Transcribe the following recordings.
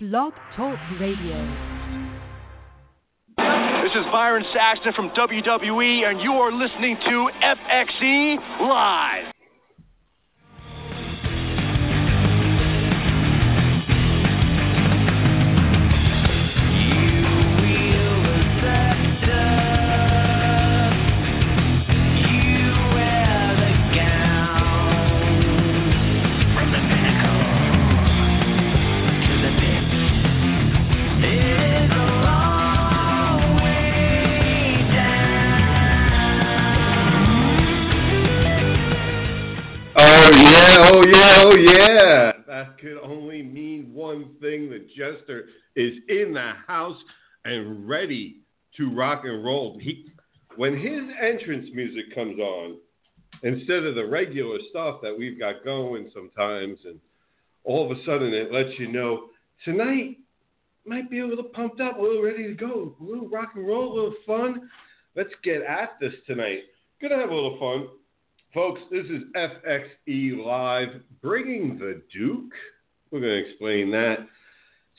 Blog Talk Radio. This is Byron Saxton from WWE, and you are listening to FXE Live. Yeah, oh yeah. That could only mean one thing. The jester is in the house and ready to rock and roll. He, when his entrance music comes on, instead of the regular stuff that we've got going sometimes, and all of a sudden it lets you know tonight might be a little pumped up, a little ready to go, a little rock and roll, a little fun. Let's get at this tonight. Gonna have a little fun. Folks, this is FXE Live, bringing the Duke. We're going to explain that. It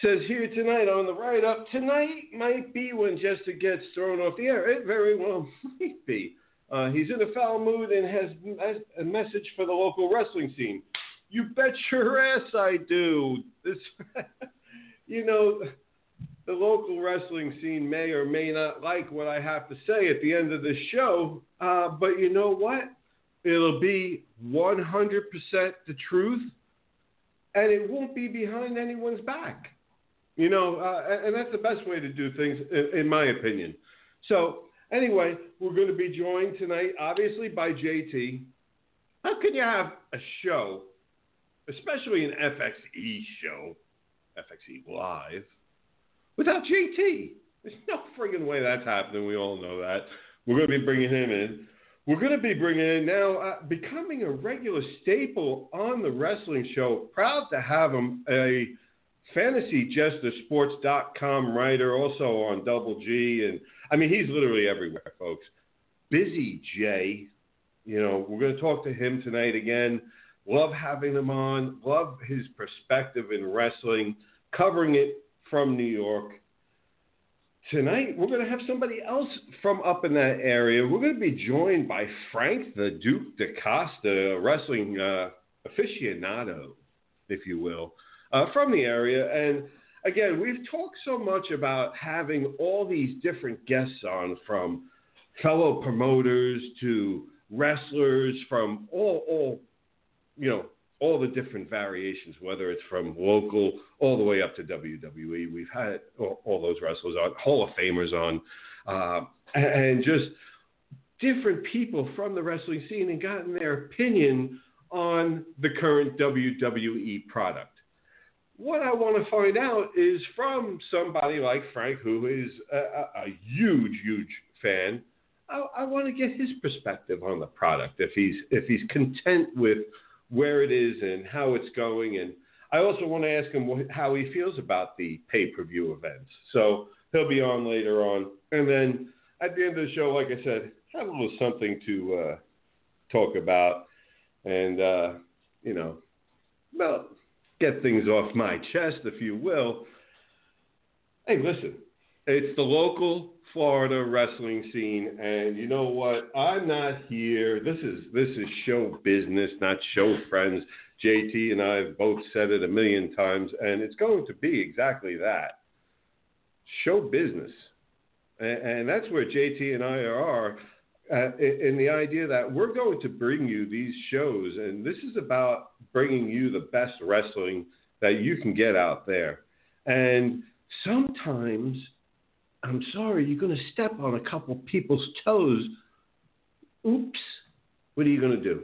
says here tonight on the write up, tonight might be when Jester gets thrown off the air. It very well might be. Uh, he's in a foul mood and has a message for the local wrestling scene. You bet your ass I do. This, you know, the local wrestling scene may or may not like what I have to say at the end of the show, uh, but you know what? It'll be 100% the truth, and it won't be behind anyone's back. You know, uh, and that's the best way to do things, in, my opinion. So, anyway, we're going to be joined tonight, obviously, by JT. How can you have a show, especially an FXE show, FXE Live, without JT? There's no friggin' way that's happening. We all know that. We're going to be bringing him in. We're going to be bringing in now, uh, becoming a regular staple on the wrestling show. Proud to have him, a fantasyjestersports.com writer, also on Double G. And I mean, he's literally everywhere, folks. Busy Jay. You know, we're going to talk to him tonight again. Love having him on. Love his perspective in wrestling, covering it from New York tonight we're going to have somebody else from up in that area. We're going to be joined by Frank the Duke DaCosta, a wrestling uh, aficionado, if you will, uh, from the area. And again, we've talked so much about having all these different guests on from fellow promoters to wrestlers from all, all you know, all the different variations, whether it's from local all the way up to WWE. We've had all, all those wrestlers on, Hall of Famers on, uh, and just different people from the wrestling scene and gotten their opinion on the current WWE product. What I want to find out is from somebody like Frank, who is a, a, huge, huge fan. I, I want to get his perspective on the product. If he's if he's content with where it is and how it's going. And I also want to ask him what, how he feels about the pay per view events. So he'll be on later on. And then at the end of the show, like I said, have a little something to uh, talk about and, uh, you know, well, get things off my chest, if you will. Hey, listen, it's the local Florida wrestling scene, and you know what? I'm not here. This is this is show business, not show friends. JT and I have both said it a million times, and it's going to be exactly that. Show business, and, and that's where JT and I are. Uh, in the idea that we're going to bring you these shows, and this is about bringing you the best wrestling that you can get out there. And sometimes I'm sorry, you're going to step on a couple people's toes. Oops. What are you going to do?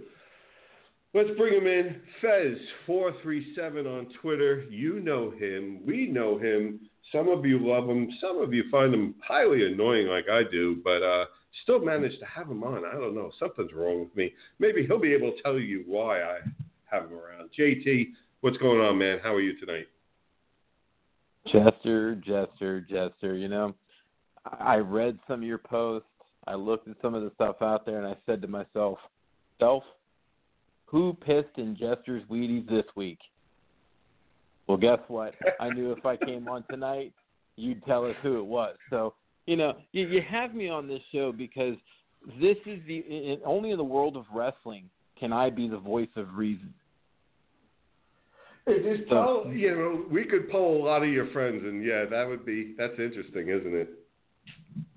Let's bring him in. Fez437 on Twitter. You know him. We know him. Some of you love him. Some of you find him highly annoying, like I do, but uh, still managed to have him on. I don't know. Something's wrong with me. Maybe he'll be able to tell you why I have him around. JT, what's going on, man? How are you tonight? Jester, Jester, Jester. You know, I read some of your posts. I looked at some of the stuff out there, and I said to myself, "Self, who pissed in Jester's Wheaties this week?" Well, guess what? I knew if I came on tonight, you'd tell us who it was. So, you know, you, you have me on this show because this is the in, only in the world of wrestling can I be the voice of reason. It is so, you know, we could poll a lot of your friends, and yeah, that would be that's interesting, isn't it?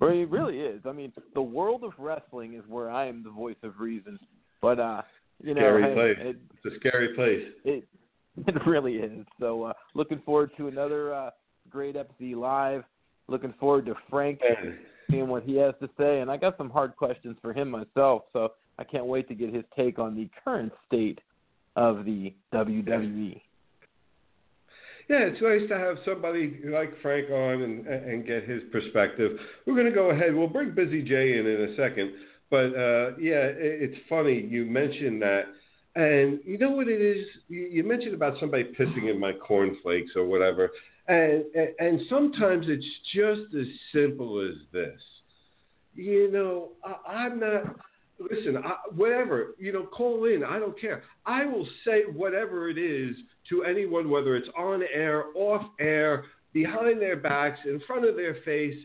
Well, it really is. I mean, the world of wrestling is where I am the voice of reason. But uh, you know, scary place. It, it's a scary place. It it really is. So uh, looking forward to another uh, great FXE live. Looking forward to Frank seeing what he has to say, and I got some hard questions for him myself. So I can't wait to get his take on the current state of the WWE. Yeah, it's nice to have somebody like Frank on and and get his perspective. We're going to go ahead. We'll bring Busy Jay in in a second, but uh, yeah, it, it's funny you mentioned that. And you know what it is? You, you mentioned about somebody pissing in my cornflakes or whatever, and, and and sometimes it's just as simple as this. You know, I, I'm not listen, I, whatever, you know, call in. I don't care. I will say whatever it is to anyone, whether it's on air, off air, behind their backs, in front of their face,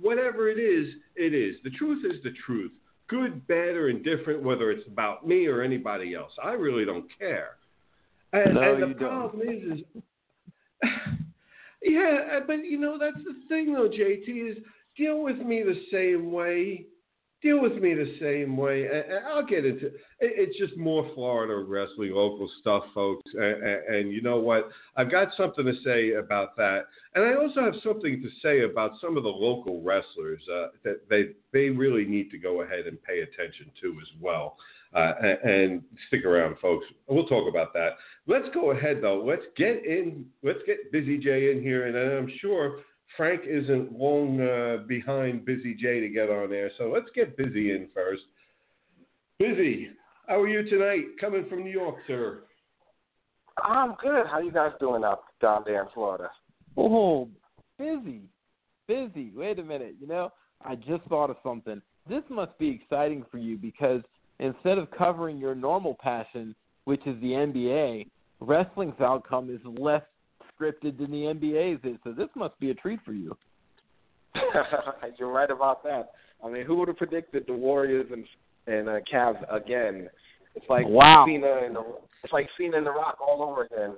whatever it is, it is. The truth is the truth. Good, bad, or indifferent, whether it's about me or anybody else. I really don't care. And, no, and the you problem don't. is, is yeah, but you know that's the thing though, JT is deal with me the same way deal with me the same way. And I'll get into it. It's just more Florida wrestling, local stuff, folks. And, and, you know what? I've got something to say about that. And I also have something to say about some of the local wrestlers uh, that they, they really need to go ahead and pay attention to as well. Uh, and, and stick around, folks. We'll talk about that. Let's go ahead, though. Let's get in. Let's get Busy Jay in here, and I'm sure Frank isn't long uh, behind Busy Jay to get on there, so let's get Busy in first. Busy, how are you tonight? Coming from New York, sir. I'm good. How you guys doing up down there in Florida? Oh, busy, busy. Wait a minute. You know, I just thought of something. This must be exciting for you because instead of covering your normal passion, which is the NBA, wrestling's outcome is less scripted than the NBA's is. So this must be a treat for you. You're right about that. I mean, who would have predicted the Warriors and and uh, Cavs again? It's like wow. Cena and the it's like Cena and the Rock all over again.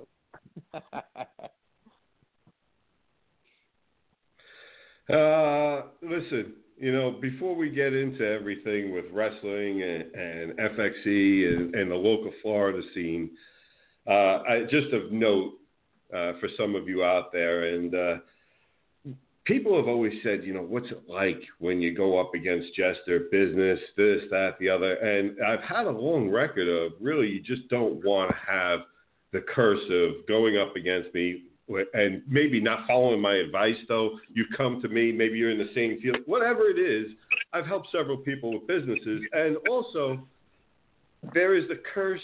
uh, listen, you know, before we get into everything with wrestling and, and FXE and, and the local Florida scene, uh, I, just of note, uh, for some of you out there. And uh, people have always said, you know, what's it like when you go up against Jester, business, this, that, the other. And I've had a long record of really, you just don't want to have the curse of going up against me and maybe not following my advice though you come to me maybe you're in the same field whatever it is i've helped several people with businesses and also there is the curse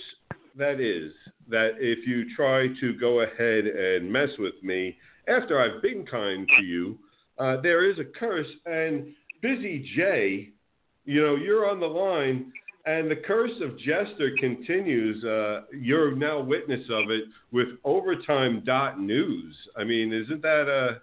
that is that if you try to go ahead and mess with me after I've been kind to you, uh, there is a curse. And Busy Jay, you know, you're on the line, and the curse of Jester continues. Uh, you're now witness of it with Overtime dot news. I mean, isn't that uh,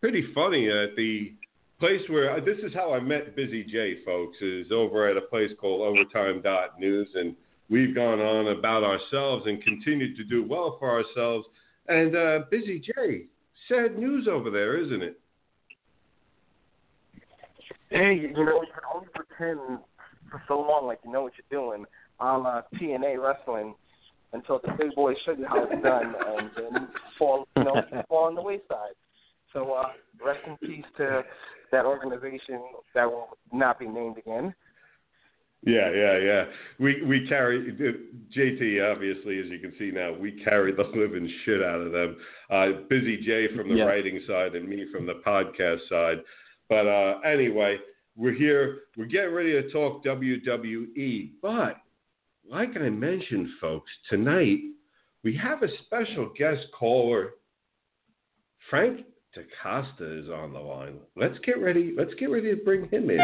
pretty funny? At the place where uh, this is how I met Busy Jay, folks, is over at a place called Overtime dot news, and we've gone on about ourselves and continued to do well for ourselves. And uh, Busy Jay, sad news over there, isn't it? Hey, you know, you can only pretend for so long like you know what you're doing on uh, TNA wrestling until the big boys show you how it's done, and then fall, you know, fall on the wayside. So, uh, rest in peace to that organization that will not be named again. Yeah, yeah, yeah. We we carry JT obviously, as you can see now, we carry the living shit out of them. Uh, Busy Jay from the yeah. writing side and me from the podcast side. But uh, anyway, we're here. We're getting ready to talk WWE. But like I mentioned, folks, tonight we have a special guest caller. Frank DaCosta is on the line. Let's get ready. Let's get ready to bring him in.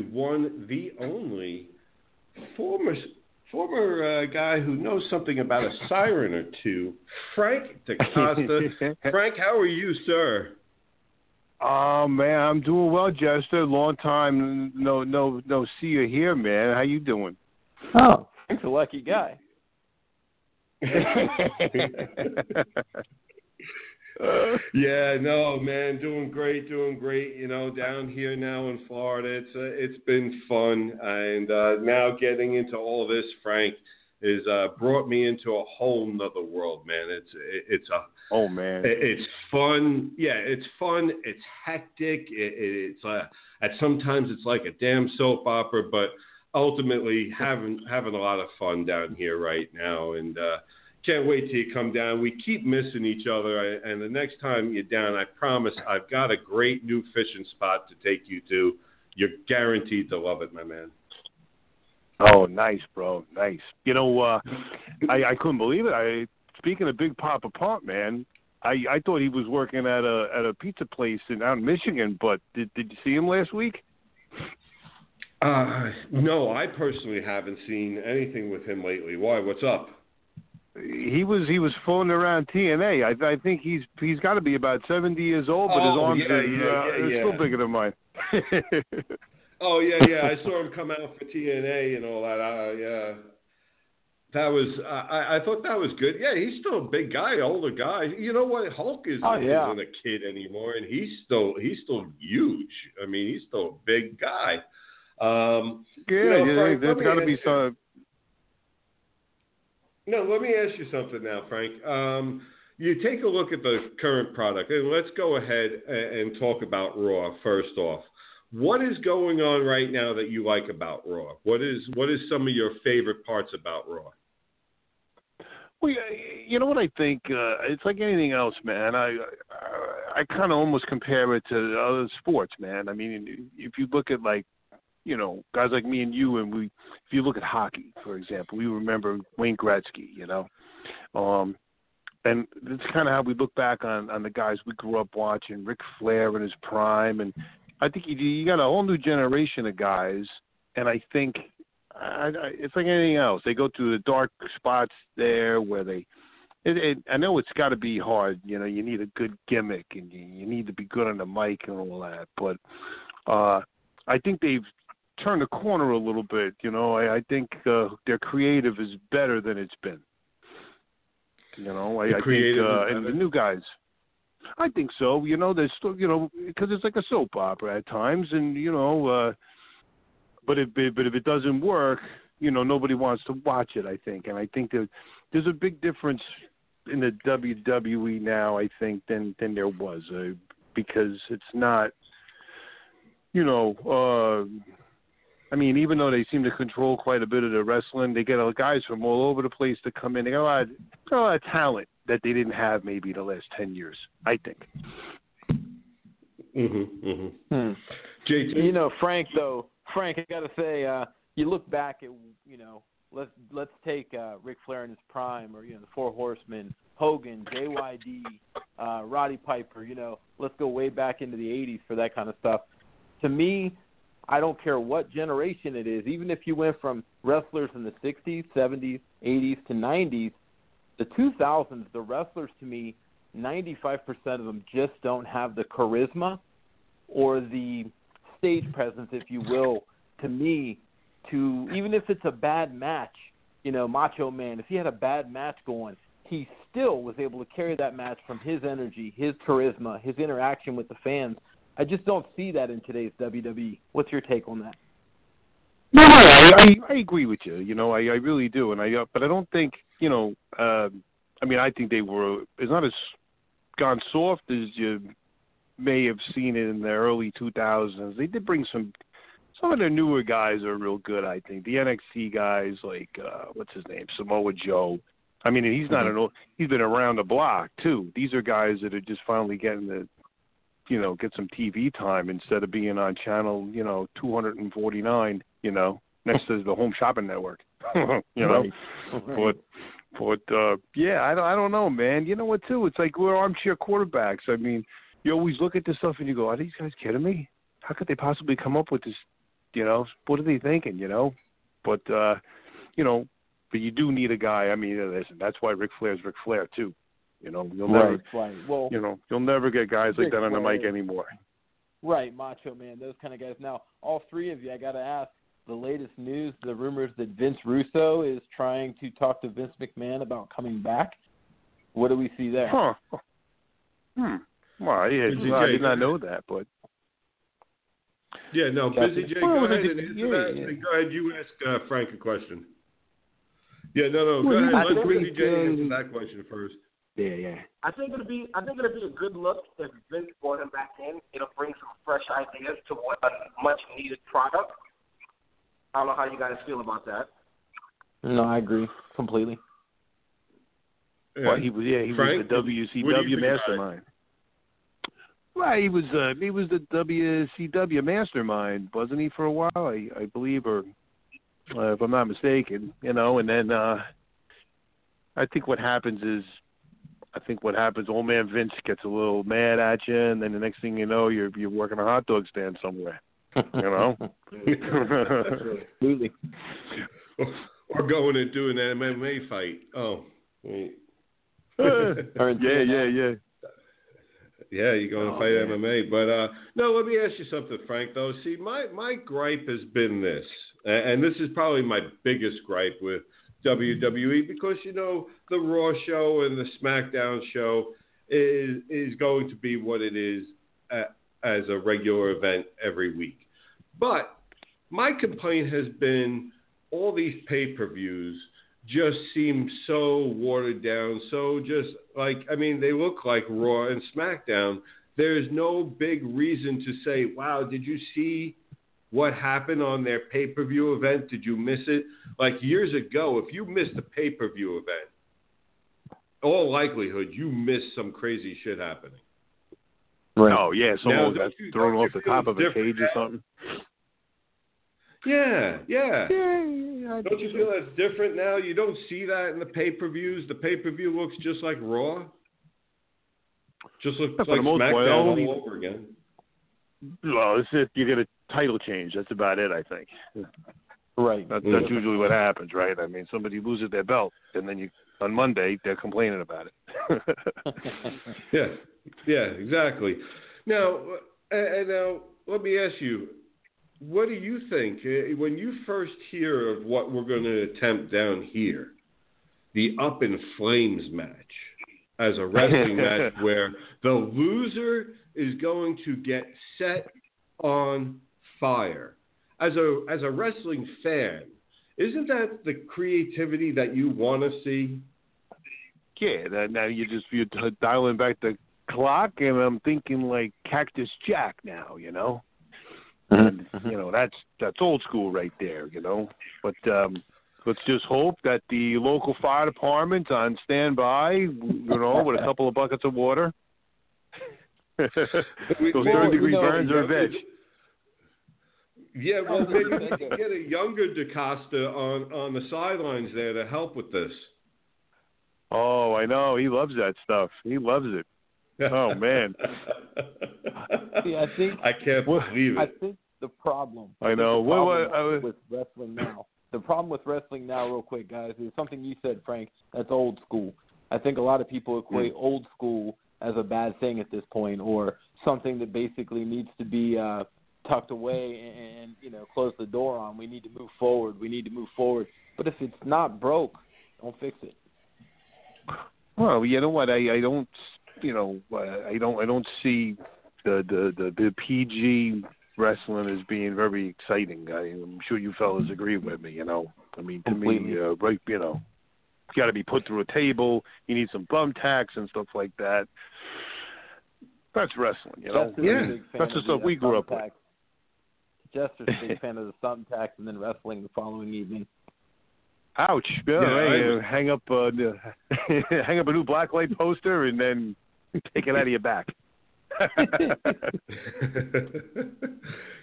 Right. One, the only former former uh, guy who knows something about a siren or two, Frank DaCosta. Frank, how are you, sir? Oh man, I'm doing well, Jester. Long time no no no see you here, man. How you doing? Oh, Frank's a lucky guy. yeah, no, man, doing great, doing great. You know, down here now in Florida, it's uh, it's been fun, and uh, now getting into all this, Frank, is uh, brought me into a whole nother world, man. It's it's a oh man, it's fun. Yeah, it's fun. It's hectic. It, it's uh, at sometimes it's like a damn soap opera, but ultimately having having a lot of fun down here right now, and. uh can't wait till you come down. We keep missing each other, and the next time you're down, I promise I've got a great new fishing spot to take you to. You're guaranteed to love it, my man. Oh, nice, bro, nice. You know, uh, I I couldn't believe it. I speaking of Big Papa Pump, man, I I thought he was working at a at a pizza place in out in Michigan, but did did you see him last week? Uh, no, I personally haven't seen anything with him lately. Why? What's up? He was he was floating around TNA. I I think he's he's got to be about seventy years old, but oh, his arms yeah, are, yeah, uh, yeah, still bigger than mine. oh yeah, yeah. I saw him come out for TNA and all that. Uh, yeah, that was I I thought that was good. Yeah, he's still a big guy, older guy. You know what? Hulk is, oh, yeah. isn't a kid anymore, and he's still he's still huge. I mean, he's still a big guy. Um, yeah, you know, yeah Frank, there's got to be some. No, let me ask you something now, Frank. Um, you take a look at the current product, and let's go ahead and talk about Raw first off. What is going on right now that you like about Raw? What is what is some of your favorite parts about Raw? Well, you know what I think? Uh, it's like anything else, man. I I, I kind of almost compare it to other sports, man. I mean, if you look at like you know, guys like me and you, and we, if you look at hockey, for example, we remember Wayne Gretzky, you know, um, and it's kind of how we look back on on the guys we grew up watching, Ric Flair in his prime, and I think you you got a whole new generation of guys, and I think I, I, it's like anything else. They go through the dark spots there where they. It, it, I know it's got to be hard. You know, you need a good gimmick and you, you need to be good on the mic and all that. But uh, I think they've turned the corner a little bit. You know, I, I think uh, their creative is better than it's been. You know, I, I think uh, and the new guys. I think so. You know, there's still, you know, because it's like a soap opera at times, and you know, uh, but if but if it doesn't work, you know, nobody wants to watch it. I think, and I think that there's a big difference in the WWE now. I think than than there was uh, because it's not, you know. uh I mean, even though they seem to control quite a bit of the wrestling, they get guys from all over the place to come in. They got a lot, of, got a lot of talent that they didn't have maybe the last ten years. I think. Mm-hmm. mm-hmm. Hmm. JT, You know, Frank though. Frank, I got to say, uh, you look back at you know, let's let's take uh, Ric Flair in his prime, or you know, the Four Horsemen, Hogan, JYD, uh, Roddy Piper. You know, let's go way back into the '80s for that kind of stuff. To me, I don't care what generation it is, even if you went from wrestlers in the 60s, 70s, 80s to 90s, the 2000s, the wrestlers to me, 95% of them just don't have the charisma or the stage presence, if you will, to me, to even if it's a bad match, you know, Macho Man, if he had a bad match going, he still was able to carry that match from his energy, his charisma, his interaction with the fans I just don't see that in today's WWE. What's your take on that? No, I, I, I agree with you. You know, I, I really do, and I, uh, but I don't think, you know, uh, I mean, I think they were. It's not as gone soft as you may have seen it in the early 2000s. They did bring some. Some of the newer guys are real good. I think the NXT guys, like uh, what's his name, Samoa Joe. I mean, he's not mm-hmm. an old. He's been around the block too. These are guys that are just finally getting the you know get some TV time instead of being on channel you know 249 you know next to the home shopping network you know but but uh yeah I don't I don't know man you know what too it's like we're armchair quarterbacks I mean you always look at this stuff and you go, "Are these guys kidding me? How could they possibly come up with this? You know, what are they thinking? You know?" But uh, you know, but you do need a guy. I mean, listen, that's why Ric Flair's Ric Flair too. You know, you'll never, right, right. Well, you know, you'll never get guys like that on the mic anymore. Right, Macho Man, those kind of guys. Now, all three of you, I got to ask the latest news, the rumors that Vince Russo is trying to talk to Vince McMahon about coming back. What do we see there? Huh. Hmm. Well, I, Busy I Jay. did not know that, but Yeah, no, Gotcha. Busy Jay, Well, go ahead and a- answer that. yeah. Go ahead, you ask uh, Frank a question. Yeah, no, no, go Well, ahead. I Let think, Busy Jay answer that question first. Yeah, yeah. I think it'll be I think it'll be a good look if Vince brought him back in. It'll bring some fresh ideas to what a much needed product. I don't know how you guys feel about that. No, I agree completely. Well, he was yeah, he Frank, was the what do you WCW think about it? mastermind. Well, he was uh, he was the WCW mastermind, wasn't he, for a while? I, I believe, or uh, if I'm not mistaken, you know. And then uh, I think what happens is, I think what happens, old man Vince gets a little mad at you, and then the next thing you know, you're you're working a hot dog stand somewhere. You know. Absolutely. or going and doing an MMA fight. Oh, wait. Yeah, yeah, yeah. Yeah, you're going to Oh, fight man. MMA. But uh, no, let me ask you something, Frank. Though, see, my my gripe has been this, a- and this is probably my biggest gripe with WWE because you know the Raw show and the SmackDown show is is going to be what it is a as a regular event every week. But my complaint has been all these pay-per-views just seem so watered down, so just like I mean, they look like Raw and SmackDown. There's no big reason to say, "Wow, did you see what happened on their pay-per-view event? Did you miss it?" Like years ago, if you missed a pay-per-view event, all likelihood you missed some crazy shit happening. Right. Oh yeah, someone don't got you- thrown off the top of a different cage or something. Yeah, yeah. Yeah, Don't you feel that's different now? You don't see that in the pay-per-views. The pay-per-view looks just like Raw. Just looks Yeah, like the most part, SmackDown all over again. Well, it's if you get a title change. That's about it, I think. Right. That's, that's usually what happens, right? I mean, somebody loses their belt, and then you on Monday they're complaining about it. Yeah, yeah, exactly. Now, and now let me ask you, what do you think uh, when you first hear of what we're going to attempt down here, the Up in Flames match, as a wrestling match where the loser is going to get set on fire. As a as a wrestling fan, isn't that the creativity that you want to see? yeah, now you just you're dialing back the clock, and I'm thinking like Cactus Jack now, you know. And you know that's that's old school right there, you know. But um let's just hope that the local fire department's on standby, you know, with a couple of buckets of water. Those Well, third degree burns are veg. Yeah, well, maybe we can get a younger DaCosta on on the sidelines there to help with this. Oh, I know. He loves that stuff. He loves it. Oh, man. See, I think I can't What- believe I think the problem. I know. The What- what- problem I- with wrestling now. The problem with wrestling now, real quick, guys, is something you said, Frank. That's old school. I think a lot of people equate old school as a bad thing at this point, or something that basically needs to be uh, tucked away and, and you know close the door on. We need to move forward. We need to move forward. But if it's not broke, don't fix it. Well, you know what? I I don't you know uh, I don't I don't see the the the, the PG wrestling as being very exciting. I, I'm sure you fellas agree with me. You know, I mean to me, Completely. uh, right? You know, you got to be put through a table. You need some thumbtacks and stuff like that. That's wrestling, you know. Jester's yeah, a big fan that's the stuff uh, we grew up with. Thumbtacks. Jester's a big fan of the thumbtacks and then wrestling the following evening. Ouch! Yeah, Yeah, hey, uh, hang up uh, hang up a new blacklight poster and then take it out of your back.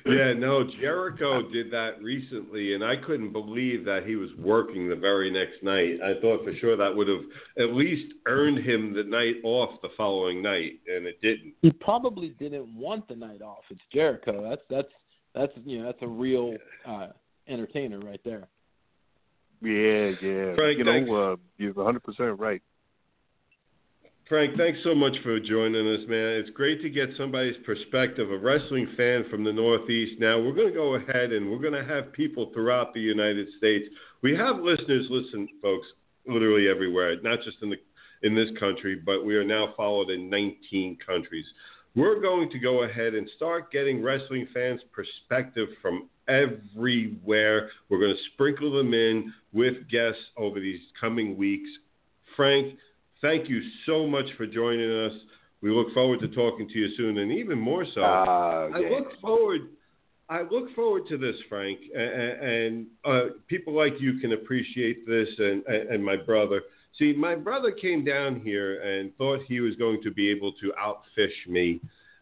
yeah, no, Jericho did that recently, and I couldn't believe that he was working the very next night. I thought for sure that would have at least earned him the night off the following night, and it didn't. He probably didn't want the night off. It's Jericho. That's that's that's you know that's a real uh, entertainer right there. Yeah, yeah. Frank, you thanks. know, uh, you're 100 percent right. Frank, thanks so much for joining us, man. It's great to get somebody's perspective, a wrestling fan from the Northeast. Now, we're going to go ahead and we're going to have people throughout the United States. We have listeners listen, folks, literally everywhere, not just in the in this country, but we are now followed in 19 countries. We're going to go ahead and start getting wrestling fans' perspective from everywhere. We're going to sprinkle them in with guests over these coming weeks. Frank, thank you so much for joining us. We look forward to talking to you soon, and even more so, Uh, I look forward. I look forward to this, Frank, and, and uh, people like you can appreciate this, and, and my brother. See, my brother came down here and thought he was going to be able to outfish me,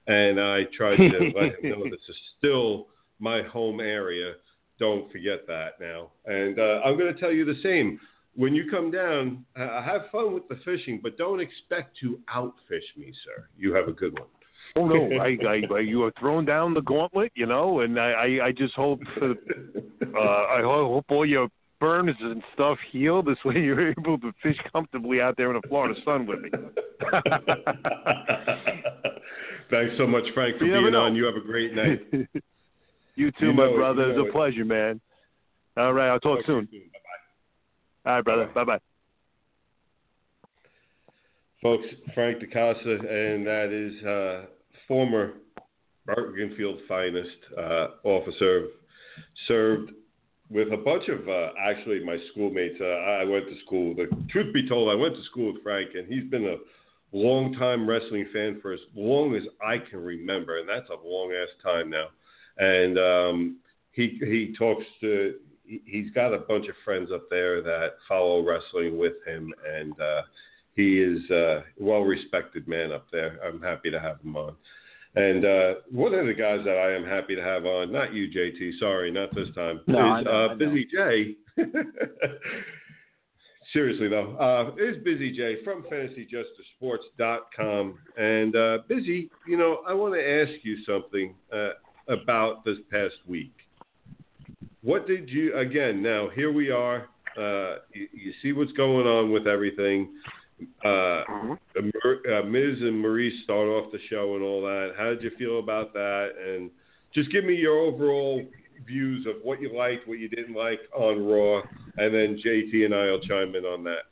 and I tried to let him know this is still my home area. Don't forget that now. And uh, I'm going to tell you the same. When you come down, uh, have fun with the fishing, but don't expect to outfish me, sir. You have a good one. Oh no, I, I, I you are throwing down the gauntlet, you know, and I, I, I just hope uh, I hope all your burns and stuff heal. This way, you're able to fish comfortably out there in the Florida sun with me. Thanks so much, Frank, for You being on. You have a great night. you too, You my know it, brother. It's a it. pleasure, man. All right, I'll talk, Talk soon. Bye-bye. All right, brother. Bye bye. Folks, Frank DaCosta, and that is uh, former Bergenfield finest uh, officer, served with a bunch of uh, actually my schoolmates. Uh, I went to school. The truth be told, I went to school with Frank, and he's been a long-time wrestling fan for as long as I can remember, and that's a long ass time now. And um, he he talks to. he- He's got a bunch of friends up there that follow wrestling with him, and uh, he is a well-respected man up there. I'm happy to have him on. And uh, one of the guys that I am happy to have on, not you, JT, sorry, not this time, No, is uh, Busy J. Seriously though, uh, is Busy J from FantasyJesterSports.com. And uh, Busy, you know, I want to ask you something uh, about this past week. What did you again? Now here we are. Uh, you, you see what's going on with everything. Uh, uh, Miz and Maryse start off the show and all that. How did you feel about that? And just give me your overall views of what you liked, what you didn't like on Raw, and then JT and I will chime in on that.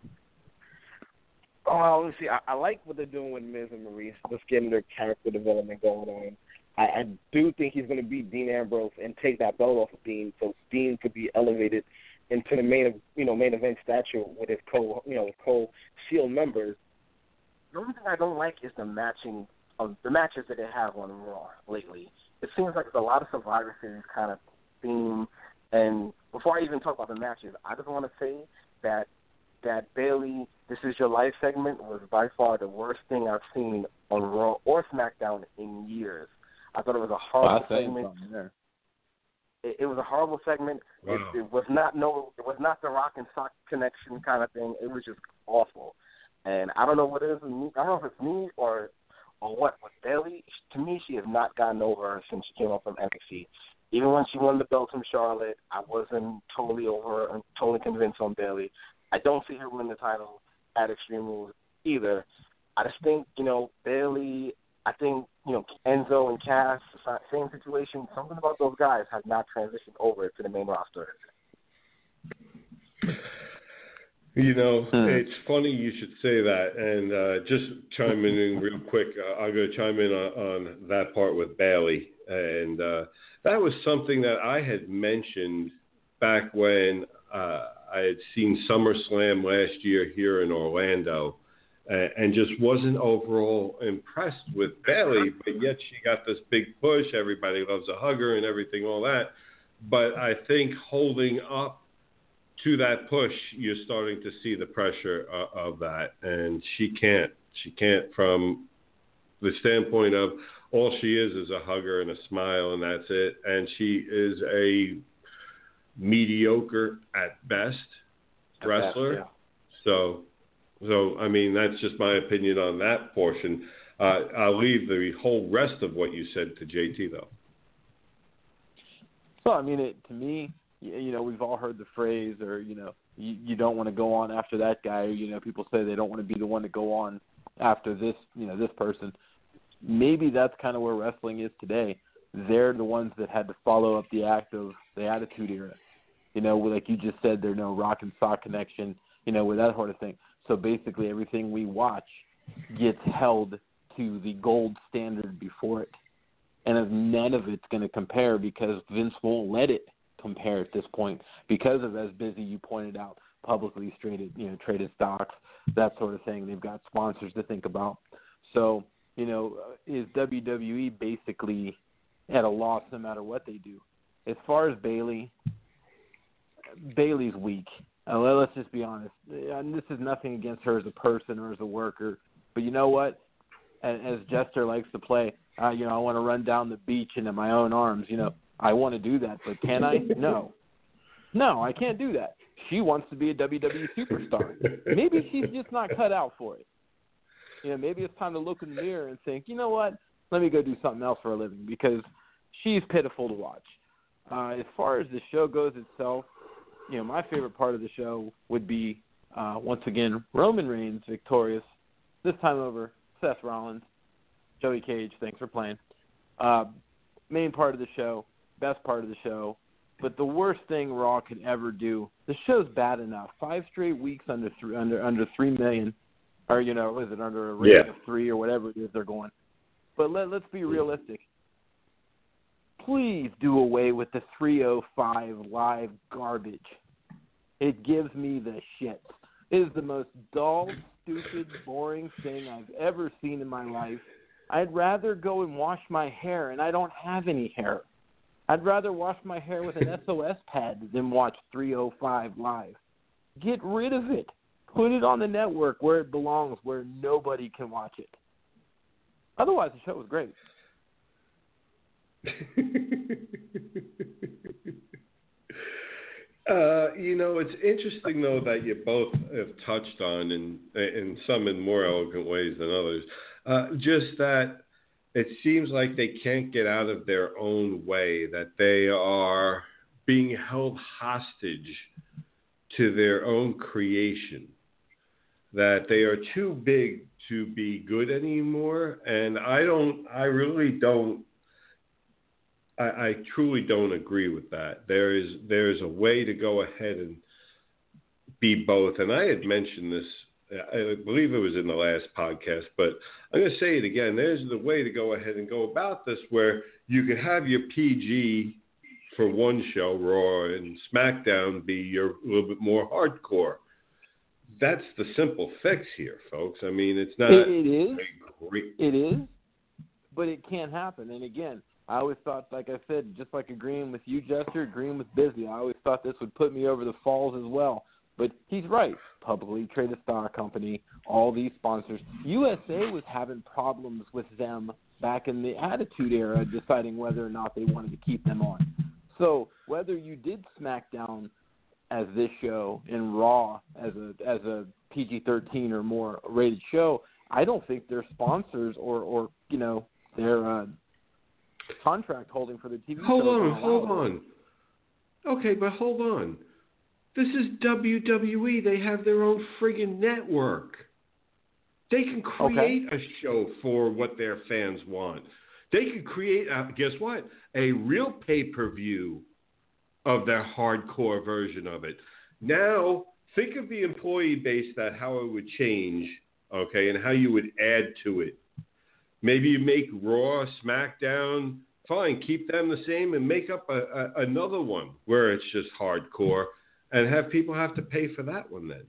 Oh, let's see. I, I like what they're doing with Miz and Maryse. Just getting their character development going on. I, I do think he's going to beat Dean Ambrose and take that belt off of Dean, so Dean could be elevated into the main, you know, main event stature with his co, you know, co Shield members. The only thing I don't like is the matching of the matches that they have on Raw lately. It seems like it's a lot of Survivor Series kind of theme. And before I even talk about the matches, I just want to say that that Bayley "This Is Your Life" segment was by far the worst thing I've seen on Raw or SmackDown in years. I thought it was a horrible I say segment. It, it was a horrible segment. Wow. It, it was not no, it was not the Rock and Sock connection kind of thing. It was just awful. And I don't know what it is. me. I don't know if it's me or or what. With Bayley, to me, she has not gotten over since she came up from NXT. Even when she won the belt from Charlotte, I wasn't totally over and totally convinced on Bayley. I don't see her win the title at Extreme Rules either. I just think, you know, Bayley, I think, you know, Enzo and Cass, same situation. Something about those guys has not transitioned over to the main roster. You know, Hmm. it's funny you should say that. And uh, just chiming in real quick, uh, I'm going to chime in on, on that part with Bayley. And uh, that was something that I had mentioned back when uh, I had seen SummerSlam last year here in Orlando. Uh, and just wasn't overall impressed with Bayley, but yet she got this big push. Everybody loves a hugger and everything, all that. But I think holding up to that push, you're starting to see the pressure uh, of that, and she can't. She can't from the standpoint of all she is is a hugger and a smile, and that's it. And she is a mediocre at best At wrestler. best, So, so I mean, that's just my opinion on that portion. Uh, I'll leave the whole rest of what you said to JT though. Well, I mean, it to me, you know, we've all heard the phrase, or you know, you, you don't want to go on after that guy. You know, people say they don't want to be the one to go on after this, you know, this person. Maybe that's kind of where wrestling is today. They're the ones that had to follow up the act of the Attitude Era. You know, like you just said, there's no rock and sock connection. You know, with that sort of thing. So basically, everything we watch gets held to the gold standard before it. And if none of it's going to compare because Vince won't let it compare at this point because of as busy you pointed out publicly traded you know traded stocks that sort of thing. They've got sponsors to think about. So you know is WWE basically at a loss no matter what they do? As far as Bayley Bayley's weak uh, let- let's just be honest and this is nothing against her as a person or as a worker but you know what as, as Jester likes to play uh, you know, I want to run down the beach into my own arms. You know, I want to do that, but can I? No. No, I can't do that. She wants to be a WWE superstar. Maybe she's just not cut out for it. You know, maybe it's time to look in the mirror and think, you know what? Let me go do something else for a living because she's pitiful to watch. Uh, as far as the show goes itself, you know, my favorite part of the show would be uh, once again Roman Reigns victorious, this time over Seth Rollins. Joey Cage, thanks for playing. Uh, main part of the show, best part of the show, but the worst thing Raw could ever do. The show's bad enough. Five straight weeks under three, under under three million, or you know, was it under a rating Yeah. of three or whatever it is they're going. But let let's be realistic. Please do away with the 305 live garbage. It gives me the shits. It is the most dull, stupid, boring thing I've ever seen in my life. I'd rather go and wash my hair, and I don't have any hair. I'd rather wash my hair with an SOS pad than watch 305 live. Get rid of it. Put it on the network where it belongs, where nobody can watch it. Otherwise, the show was great. Uh, you know, it's interesting though that you both have touched on, in in some in more elegant ways than others, uh, just that it seems like they can't get out of their own way, that they are being held hostage to their own creation, that they are too big to be good anymore, and I don't, I really don't I, I truly don't agree with that. There is there is a way to go ahead and be both. And I had mentioned this, I believe it was in the last podcast, but I'm going to say it again. There's the way to go ahead and go about this where you can have your PG for one show, Raw, and SmackDown be your a little bit more hardcore. That's the simple fix here, folks. I mean, it's not It, it is. Great... It is. but it can't happen. And again, I always thought, like I said, just like agreeing with you, Jester, agreeing with Busy, I always thought this would put me over the falls as well. But he's right. Publicly traded stock company, all these sponsors. USA was having problems with them back in the Attitude Era, deciding whether or not they wanted to keep them on. So whether you did SmackDown as this show and Raw as a as a PG-13 or more rated show, I don't think their sponsors or or you know their uh, contract holding for the TV Hold on, hold on. Okay, but hold on. This is WWE. They have their own friggin' network. They can create a show for what their fans want. They can create, uh, guess what? A real pay per view of their hardcore version of it. Now, think of the employee base that how it would change, okay, and how you would add to it. Maybe you make Raw, SmackDown, fine, keep them the same and make up a, a, another one where it's just hardcore and have people have to pay for that one then.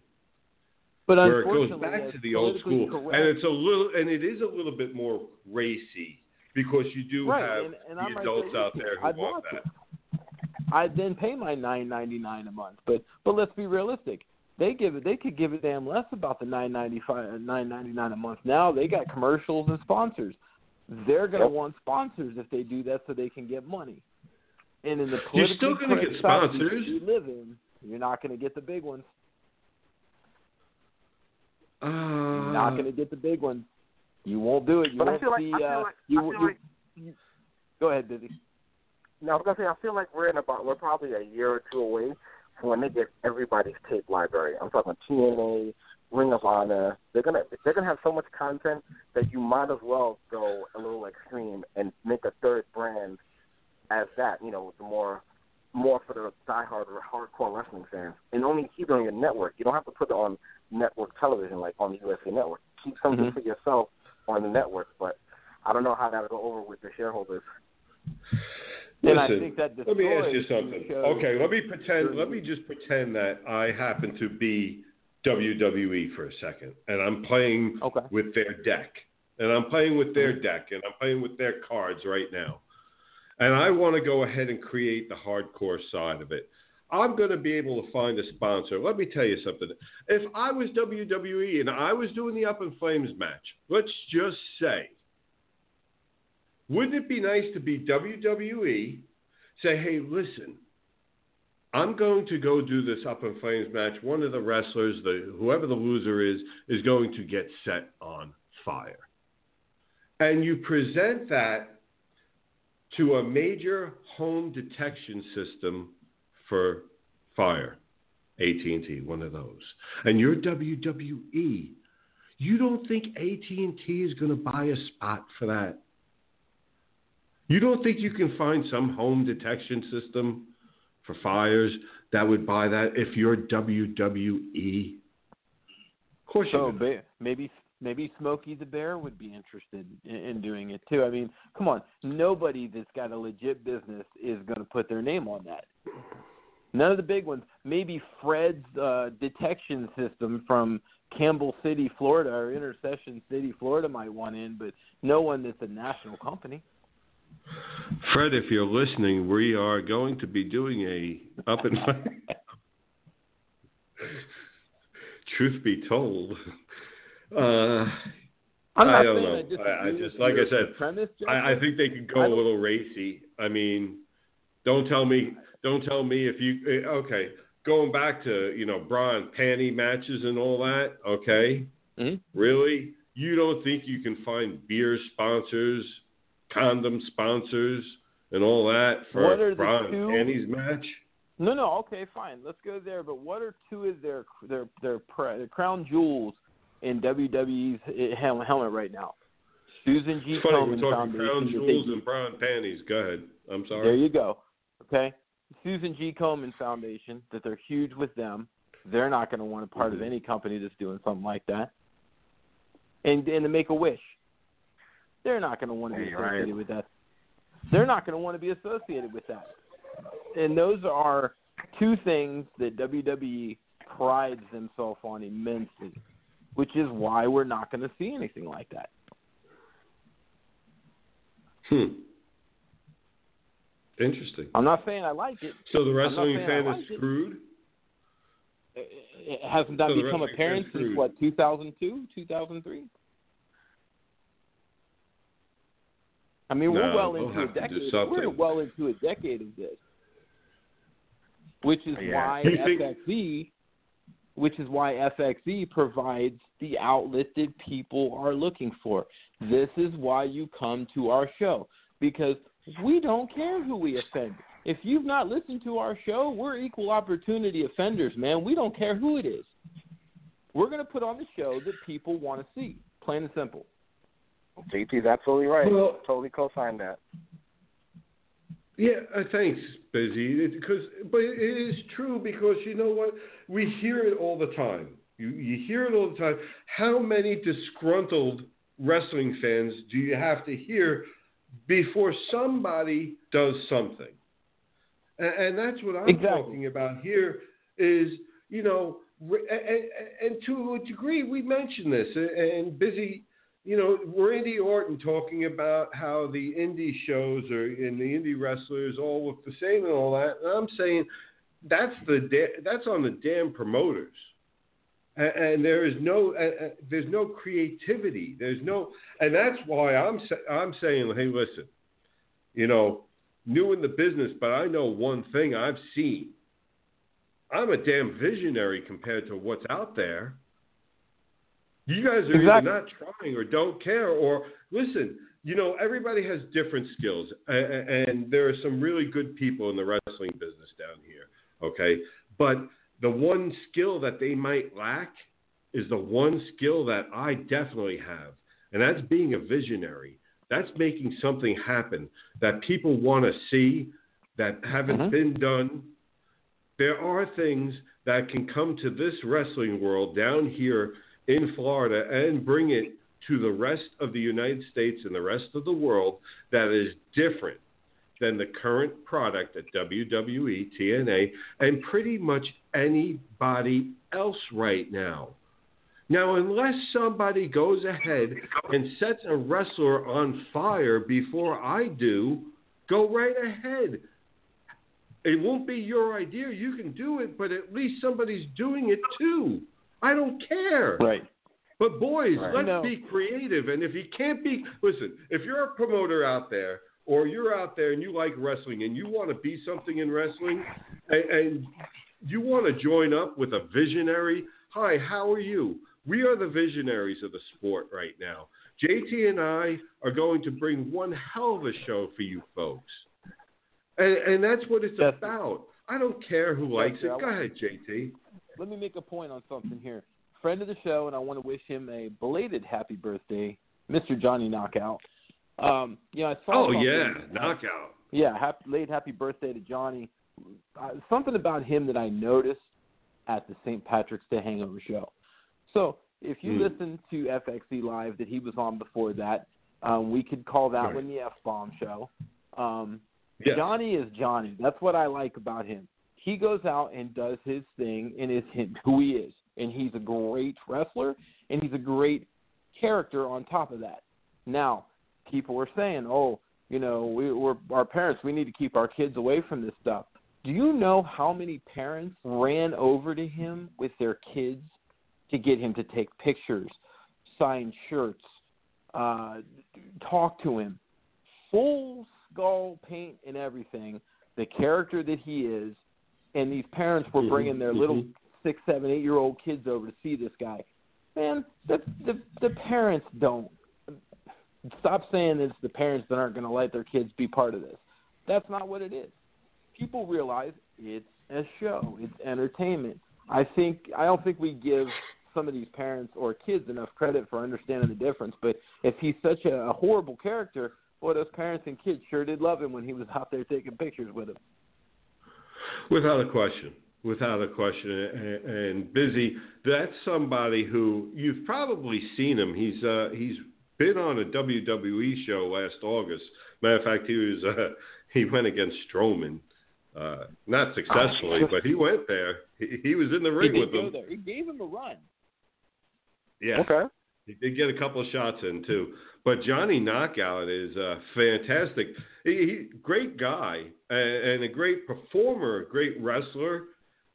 But Where it goes back to the old school. correct- And it's a little and it is a little bit more racy because you do right, have and, and the I'm right adults there out there who I'd want watch that. I'd then pay my nine ninety nine a month. But but let's be realistic. They give it they could give a damn less about the nine ninety five nine ninety nine a month now. They got commercials and sponsors. They're going to Yep. want sponsors if they do that so they can get money. And in the You're still gonna get sponsors. you live in you're not going to get the big ones. Uh, you're not going to get the big ones. You won't do it. You But I won't feel like I feel uh like you, I feel you, like you go ahead busy No, I was gonna say I feel like we're in about we're probably a year or two away when they get everybody's tape library. I'm talking TNA, Ring of Honor. They're gonna they're gonna have so much content that you might as well go a little extreme and make a third brand as that. You know, with the more more for the diehard or hardcore wrestling fans, and only keep it on your network. You don't have to put it on network television like on the USA Network. Keep something Mhm. for yourself on the network, but I don't know how that'll go over with the shareholders. And I Listen, think that let me ask you something. Okay, let me pretend. Let me just pretend that I happen to be WWE for a second, and I'm playing Okay. with their deck, and I'm playing with their mm-hmm. deck, and I'm playing with their cards right now, and I want to go ahead and create the hardcore side of it. I'm going to be able to find a sponsor. Let me tell you something. If I was WWE and I was doing the Up in Flames match, let's just say wouldn't it be nice to be WWE? Say, hey, listen, I'm going to go do this up in flames match. One of the wrestlers, the whoever the loser is, is going to get set on fire. And you present that to a major home detection system for fire, AT&T, one of those. And you're WWE. You don't think AT&T is going to buy a spot for that? You don't think you can find some home detection system for fires that would buy that if you're WWE? Of course you So do. ba- maybe maybe Smokey the Bear would be interested in, in doing it too. I mean, come on, nobody that's got a legit business is going to put their name on that. None of the big ones. Maybe Fred's uh, detection system from Campbell City, Florida, or Intercession City, Florida, might want in, but no one that's a national company. Fred, if you're listening, we are going to be doing a up and truth be told, uh, I'm I don't know. I disagree I- I just- like I said, premise, I, I think they could go a little racy. I mean, don't tell me, don't tell me if you eh, okay. Going back to you know bra and panty matches and all that. Okay, Mhm. really, you don't think you can find beer sponsors, condom sponsors, and all that for What are a the bra and two- panties match? No, no, okay, fine. Let's go there. But what are two of their their their, pr- their crown jewels in WWE's helmet right now? Susan G. It's funny we're Komen talking Foundation. crown jewels and bra and panties. Go ahead. I'm sorry. there you go. Okay, Susan G. Komen Foundation. That they're huge with them. They're not going to want a part Mhm. of any company that's doing something like that. And and the Make a Wish. They're not going to want to be you're right. associated with that. They're not going to want to be associated with that. And those are two things that WWE prides themselves on immensely, which is why we're not going to see anything like that. Hmm. Interesting. I'm not saying I like it. So the wrestling fan like is it. screwed. It- it- Hasn't that So become apparent since what 2002, 2003? I mean, we're well they'll into a have to do decade. We're well into a decade of this, which is Yeah. why FXE, which is why FXE provides the outlet that people are looking for. This is why you come to our show because we don't care who we offend. If you've not listened to our show, we're equal opportunity offenders, man. We don't care who it is. We're going to put on the show that people want to see, plain and simple. JT's absolutely right. Well- totally co-sign that. Yeah, uh, thanks, Busy. Because, but it is true because you know what? We hear it all the time. You you hear it all the time. How many disgruntled wrestling fans do you have to hear before somebody does something? And, and that's what I'm Exactly. talking about here. Is you know, and, and to a degree, we mentioned this, and Busy you know, Randy Orton talking about how the indie shows are and the indie wrestlers all look the same and all that. And I'm saying that's the da- that's on the damn promoters. and, there is no uh, uh, there's no creativity. There's no, and that's why I'm sa- I'm saying, hey, listen, you know, new in the business, but I know one thing I've seen. I'm a damn visionary compared to what's out there. You guys are Exactly. either not trying or don't care, or listen. You know, everybody has different skills, and there are some really good people in the wrestling business down here. Okay, but the one skill that they might lack is the one skill that I definitely have, and that's being a visionary. That's making something happen that people want to see that haven't Mhm. been done. There are things that can come to this wrestling world down here in Florida and bring it to the rest of the United States and the rest of the world that is different than the current product at WWE, TNA, and pretty much anybody else right now. Now, unless somebody goes ahead and sets a wrestler on fire before I do, go right ahead. It won't be your idea. You can do it, but at least somebody's doing it too. I don't care. Right. But boys, Right. let's No. be creative. And if you can't be, listen, if you're a promoter out there, or you're out there and you like wrestling and you want to be something in wrestling, and, and you want to join up with a visionary, hi, how are you? We are the visionaries of the sport right now. JT and I are going to bring one hell of a show for you folks. And, and that's what it's That's- about. I don't care who likes it. Go ahead, JT. Let me make a point on something here. Friend of the show, and I want to wish him a belated happy birthday, Mr. Johnny Knockout. Um, you know, I saw Oh, yeah, knockout. yeah, happy, late happy birthday to Johnny. Uh, something about him that I noticed at the St. Patrick's Day Hangover show. So if you Hmm. listen to FXE Live that he was on before that, um, we could call that Right. one the F Bomb show. Um, Yes. Johnny is Johnny. That's what I like about him. He goes out and does his thing and is him, who he is. And he's a great wrestler and he's a great character on top of that. Now, people are saying, "Oh, you know, we, we're our parents. We need to keep our kids away from this stuff." Do you know how many parents ran over to him with their kids to get him to take pictures, sign shirts, uh, talk to him, full skull paint and everything, the character that he is, and these parents were Mhm, bringing their little mhm. six, seven, eight year old kids over to see this guy. Man, the the the parents don't stop saying it's the parents that aren't going to let their kids be part of this. That's not what it is. People realize it's a show. It's entertainment. I think I don't think we give some of these parents or kids enough credit for understanding the difference. But if he's such a, a horrible character, boy, those parents and kids sure did love him when he was out there taking pictures with him. Without a question. Without a question. And, and Busy, that's somebody who you've probably seen him. He's uh, he's been on a WWE show last August. Matter of fact, he was uh, he went against Strowman. Uh, not successfully, Oh, but he went there. He, he was in the ring with there. He gave him a run. Yeah. Okay. He did get a couple of shots in too. But Johnny Knockout is uh, fantastic. He, he great guy and, a great performer, a great wrestler,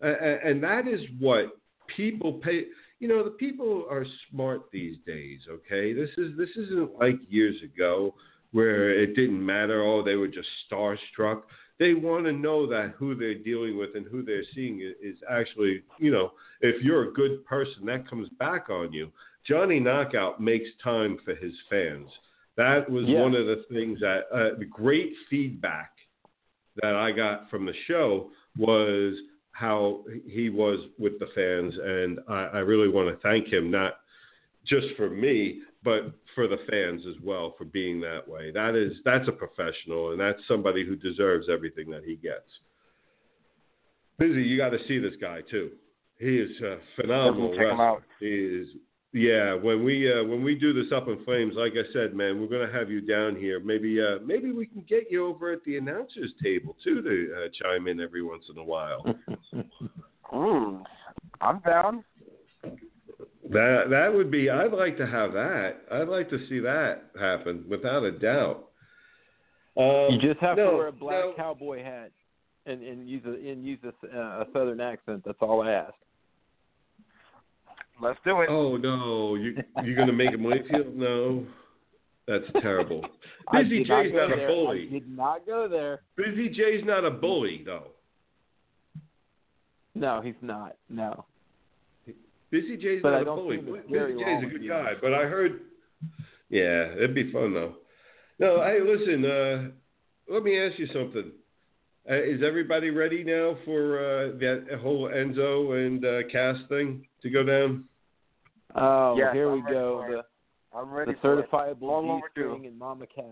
and, that is what people pay. You know, the people are smart these days. Okay, this is this isn't like years ago where it didn't matter. Oh, they were just starstruck. They want to know that who they're dealing with and who they're seeing is actually, you know, if you're a good person, that comes back on you. Johnny Knockout makes time for his fans. That was Yeah. one of the things that uh, the great feedback that I got from the show was how he was with the fans, and I, I really want to thank him not just for me, but for the fans as well for being that way. That is that's a professional, and that's somebody who deserves everything that he gets. Busy, you got to see this guy too. He is a phenomenal. Definitely check him out. He is. Yeah, when we uh, when we do this up in flames, like I said, man, we're gonna have you down here. Maybe uh, maybe we can get you over at the announcers table too to uh, chime in every once in a while. Mm, I'm down. that that would be. I'd like to have that. I'd like to see that happen without a doubt. Um, You just have no, to wear a black no, cowboy hat and and use a and use a, uh, a southern accent. That's all I ask. Let's do it. Oh no, you you're gonna make him wait till no. That's terrible. Busy did not Jay's not a bully. I did not go there. Busy Jay's not a bully though. No, he's not. No. Busy Jay's But not I a bully. see him as Busy Jay's a good guy, but I heard. Yeah, it'd be fun though. No, hey, listen. Uh, let me ask you something. Uh, is everybody ready now for uh, that whole Enzo and uh, Cass thing to go down? Oh, Yes, here I'm we go. The, I'm ready the for it. certifiable Long overdue. and Mama Cass.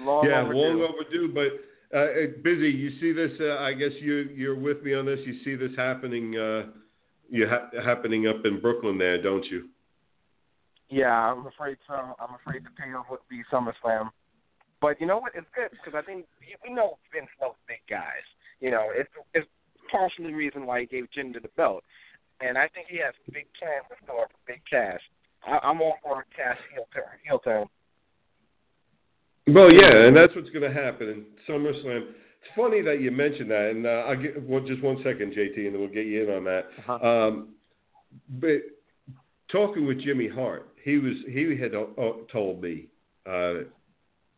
Long yeah, overdue. long overdue. But uh, uh, busy. You see this? Uh, I guess you you're with me on this. You see this happening. Uh, you ha- happening up in Brooklyn there, don't you? Yeah, I'm afraid so. I'm afraid the payoff would be SummerSlam. But you know what? It's good because I think we know Vince knows big guys. You know, it's it's partially the reason why he gave Jinder the belt, and I think he has big plans in store for Big Cass. I, I'm all for a Cass heel turn. Heel turn. Well, yeah, and that's what's going to happen in SummerSlam. It's funny that you mentioned that, and uh, I'll get well, just one second, JT, and then we'll get you in on that. Uh-huh. Um, but talking with Jimmy Hart, he was he had uh, told me uh,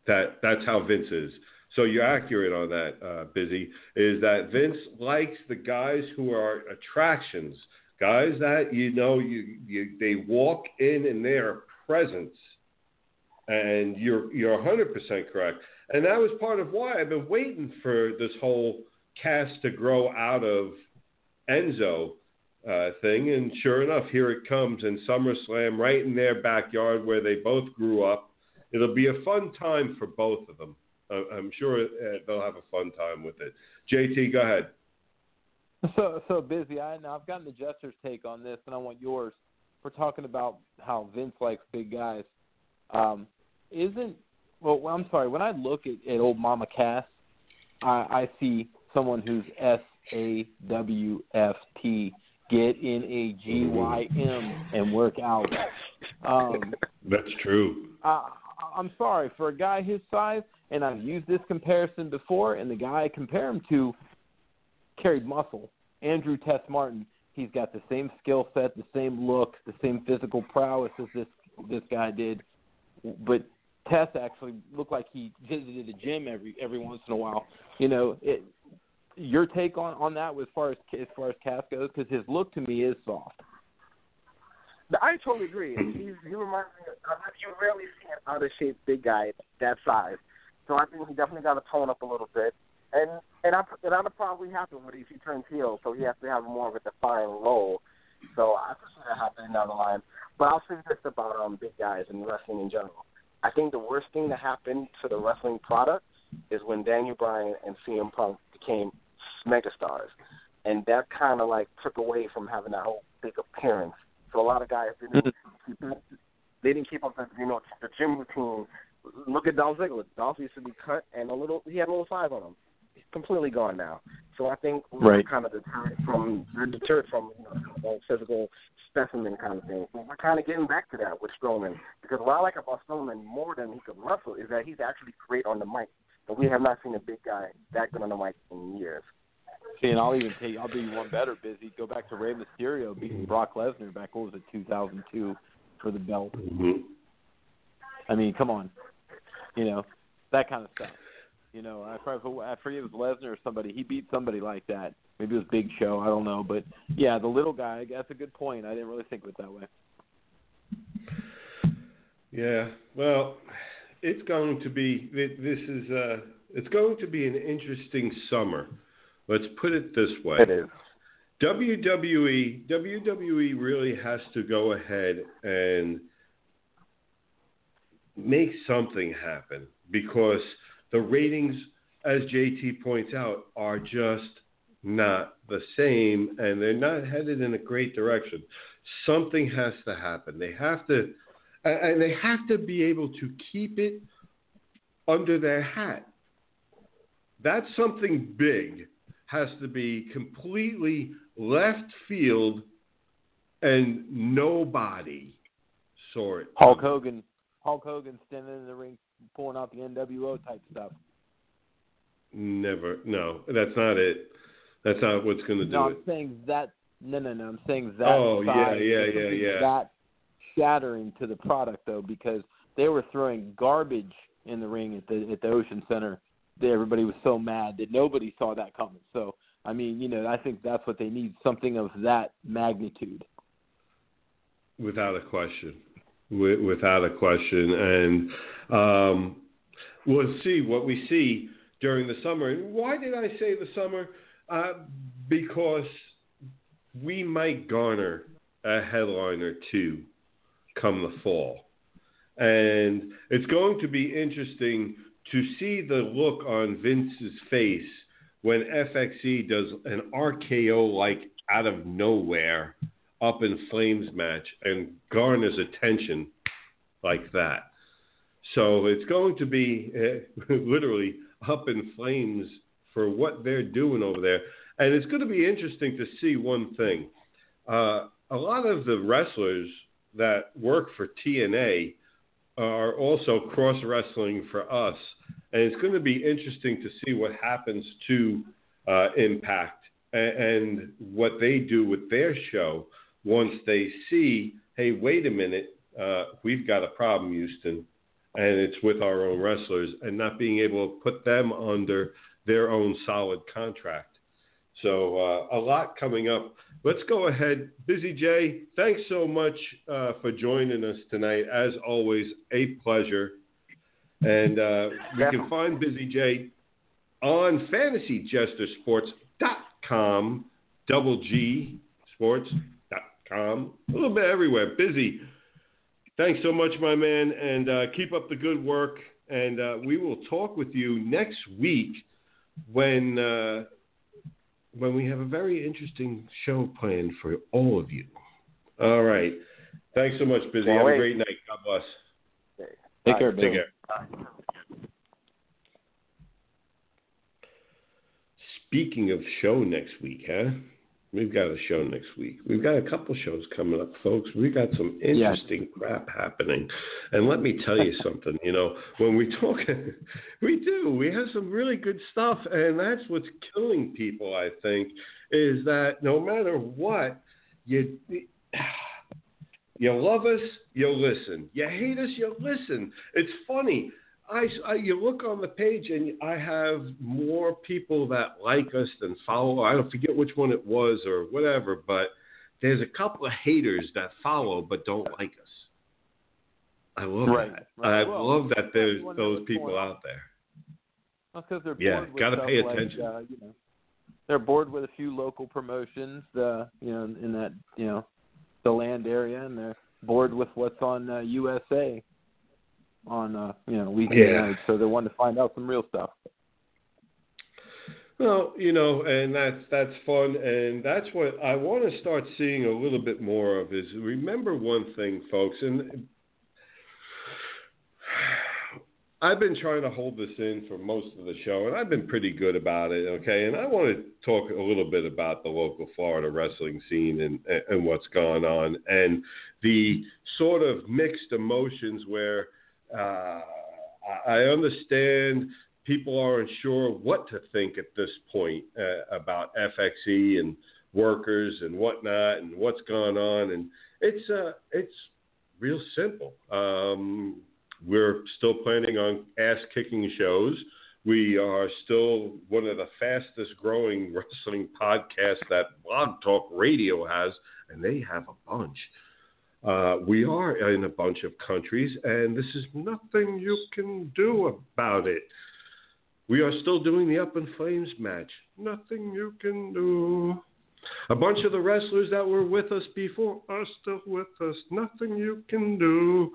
that that's how Vince is. So you're accurate on that, uh, Busy. Is that Vince likes the guys who are attractions, guys that you know you, you they walk in and their presence, and you're you're 100 percent correct. And that was part of why I've been waiting for this whole Cass to grow out of Enzo uh, thing. And sure enough, here it comes in SummerSlam, right in their backyard where they both grew up. It'll be a fun time for both of them. I'm sure uh, they'll have a fun time with it. JT, go ahead. So so busy. I know I've gotten the Jester's take on this, and I want yours. We're talking about how Vince likes big guys. Um, isn't well? I'm sorry. When I look at, at old Mama Cass, I, I see someone who's S A W F T. Get in a G Y M and work out. Um, That's true. I, I'm sorry for a guy his size, and I've used this comparison before, and the guy I compare him to carried muscle. Andrew Test Martin, he's got the same skill set, the same look, the same physical prowess as this this guy did, but Test actually looked like he visited the gym every every once in a while. You know, it, your take on on that as far as as far as Cass goes, because his look to me is soft. I totally agree. He's, he reminds me. Of, you rarely see an out of shape big guy that size. So I think he definitely got to tone up a little bit. And and I, and that'll probably happen when if he turns heel. So he has to have more of a defined role. So I see that happening down the line. But I'll say this about um big guys and wrestling in general. I think the worst thing that happened to the wrestling product is when Daniel Bryan and CM Punk became megastars, and that kind of like took away from having that whole big appearance. So a lot of guys didn't keep up. They didn't keep up the you know the gym routine. Look at Dolph Ziggler. Dolph used to be cut and a little. He had a little size on him. He's completely gone now. So I think we're Right. kind of deterred from we're deterred from you know physical specimen kind of thing. But we're kind of getting back to that with Strowman because what I like about Strowman more than he could wrestle is that he's actually great on the mic. But we have not seen a big guy that good on the mic in years. See, and I'll even take I'll do you one better, busy. Go back to Rey Mysterio beating Brock Lesnar back what was it, two thousand two for the belt. Mm-hmm. I mean, come on. You know, that kind of stuff. You know, I forget, I forget it was Lesnar or somebody. He beat somebody like that. Maybe it was Big Show. I don't know, but yeah, the little guy. That's a good point. I didn't really think of it that way. Yeah. Well, it's going to be. This is. Uh, it's going to be an interesting summer. Let's put it this way. It is. WWE WWE really has to go ahead and make something happen because the ratings, as JT points out, are just not the same and they're not headed in a great direction. Something has to happen. They have to and they have to be able to keep it under their hat. That's something big has to be completely left field and nobody saw it. Hulk Hogan, Hulk Hogan standing in the ring, pulling out the NWO type stuff. Never. No, that's not it. That's not what's going to do No, I'm it. saying that No, no, no. I'm saying that. Oh, yeah, yeah, yeah, yeah. That shattering to the product though, because they were throwing garbage in the ring at the at the Ocean Center. Everybody was so mad that nobody saw that coming. So I mean, you know, I think that's what they need, something of that magnitude. Without a question. Wi- Without a question. And um, we'll see what we see during the summer. And why did I say the summer? Uh, because we might garner a headline or two come the fall. And it's going to be interesting to see the look on Vince's face when FXE does an RKO like out of nowhere up in flames match and garners attention like that. So it's going to be uh, literally up in flames for what they're doing over there. And it's going to be interesting to see one thing. Uh, a lot of the wrestlers that work for TNA are also cross wrestling for us. And it's going to be interesting to see what happens to uh, Impact and, and what they do with their show once they see, hey, wait a minute, uh, we've got a problem, Houston, and it's with our own wrestlers, and not being able to put them under their own solid contract. So uh, a lot coming up. Let's go ahead. Busy Jay, thanks so much uh, for joining us tonight. As always, a pleasure. And uh, you can find Busy Jay on fantasyjestersports.com, double G sports.com, a little bit everywhere. Busy. Thanks so much, my man, and uh, keep up the good work. And uh, we will talk with you next week when uh, when we have a very interesting show planned for all of you. All right. Thanks so much, Busy. Can't have wait. a great night. God bless. Take care, Take Bill. care. Speaking of show next week, huh? We've got a show next week. We've got a couple shows coming up, folks. We've got some interesting crap happening. And let me tell you something, you know, when we talk, we do. We have some really good stuff. And that's what's killing people, I think, is that no matter what, you. You love us, you listen. You hate us, you listen. It's funny. I, I you look on the page and I have more people that like us than follow. I don't forget which one it was or whatever, but there's a couple of haters that follow but don't like us. I love Right, that. right. I Well, love that there's those people out there. Well, because they're Yeah, bored with gotta stuff pay like, attention. uh, you know, they're bored with a few local promotions, uh, you know, in that you know, the land area, and they're bored with what's on uh, USA on uh, you know weekend Yeah. nights. So they want to find out some real stuff. Well, you know, and that's that's fun, and that's what I want to start seeing a little bit more of. Is remember one thing, folks, and I've been trying to hold this in for most of the show, and I've been pretty good about it. Okay, and I want to talk a little bit about the local Florida wrestling scene and and what's gone on, and the sort of mixed emotions where uh, I understand people aren't sure what to think at this point uh, about FXE and workers and whatnot and what's gone on, and it's uh, it's real simple. Um, we're still planning on ass kicking shows. We are still one of the fastest growing wrestling podcasts that Blog Talk Radio has, and they have a bunch. Uh, we are in a bunch of countries, and this is nothing you can do about it. We are still doing the Up in Flames match. Nothing you can do. A bunch of the wrestlers that were with us before are still with us. Nothing you can do.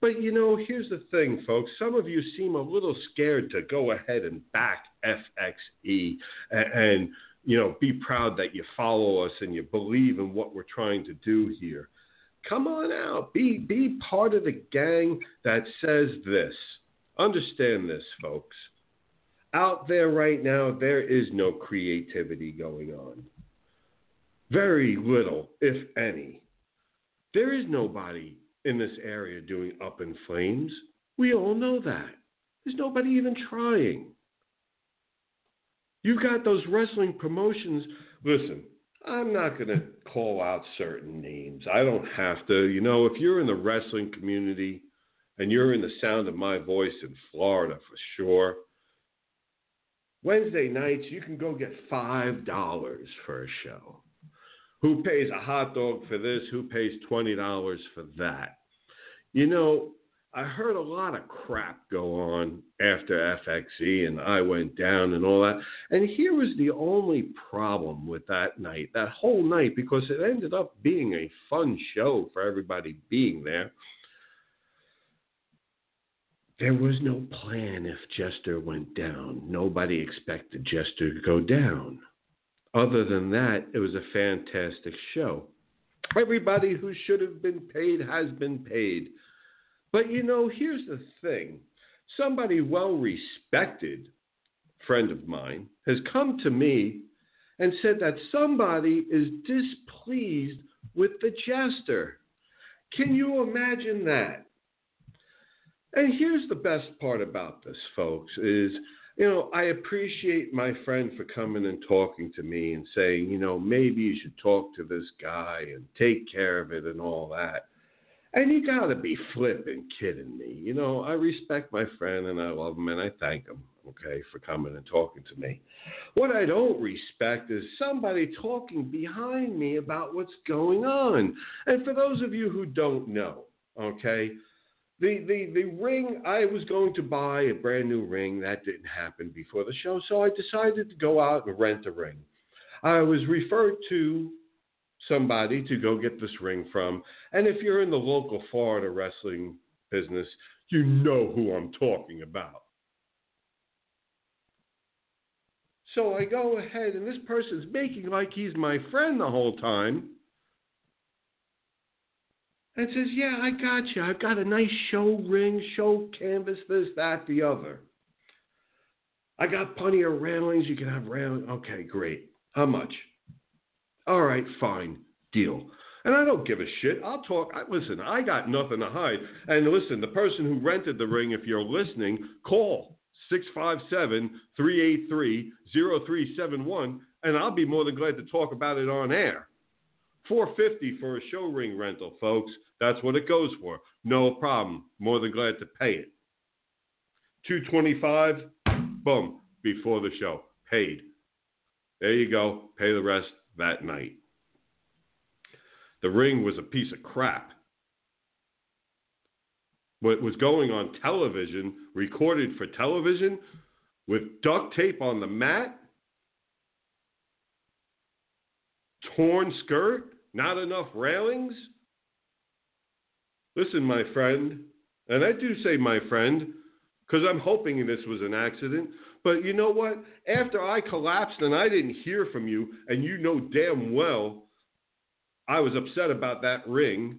But you know, here's the thing, folks. Some of you seem a little scared to go ahead and back FXE and, and you know, be proud that you follow us and you believe in what we're trying to do here. Come on out. Be be part of the gang that says this. Understand this, folks. Out there right now, there is no creativity going on. Very little, if any. There is nobody in this area doing up in flames. We all know that. There's nobody even trying. You've got those wrestling promotions. Listen, I'm not going to call out certain names. I don't have to. You know, if you're in the wrestling community and you're in the sound of my voice in Florida for sure, Wednesday nights you can go get $5 for a show. Who pays a hot dog for this? Who pays $20 for that? You know, I heard a lot of crap go on after FXE and I went down and all that. And here was the only problem with that night, that whole night, because it ended up being a fun show for everybody being there. There was no plan if Jester went down. Nobody expected Jester to go down. Other than that, it was a fantastic show. Everybody who should have been paid has been paid. But you know, here's the thing somebody well respected friend of mine has come to me and said that somebody is displeased with the jester. Can you imagine that? And here's the best part about this, folks, is you know, I appreciate my friend for coming and talking to me and saying, you know, maybe you should talk to this guy and take care of it and all that. And you got to be flipping kidding me. You know, I respect my friend and I love him and I thank him, okay, for coming and talking to me. What I don't respect is somebody talking behind me about what's going on. And for those of you who don't know, okay, the, the, the ring, I was going to buy a brand new ring. That didn't happen before the show. So I decided to go out and rent a ring. I was referred to somebody to go get this ring from. And if you're in the local Florida wrestling business, you know who I'm talking about. So I go ahead, and this person's making like he's my friend the whole time. And says, Yeah, I got you. I've got a nice show ring, show canvas, this, that, the other. I got plenty of railings. You can have railings. Okay, great. How much? All right, fine, deal. And I don't give a shit. I'll talk. I, listen, I got nothing to hide. And listen, the person who rented the ring, if you're listening, call 657 383 0371, and I'll be more than glad to talk about it on air. 450 for a show ring rental, folks. That's what it goes for. No problem. More than glad to pay it. 225, boom, before the show. Paid. There you go. Pay the rest that night. The ring was a piece of crap. What was going on television, recorded for television, with duct tape on the mat, torn skirt, not enough railings. Listen, my friend, and I do say my friend because I'm hoping this was an accident. But you know what? After I collapsed and I didn't hear from you, and you know damn well I was upset about that ring,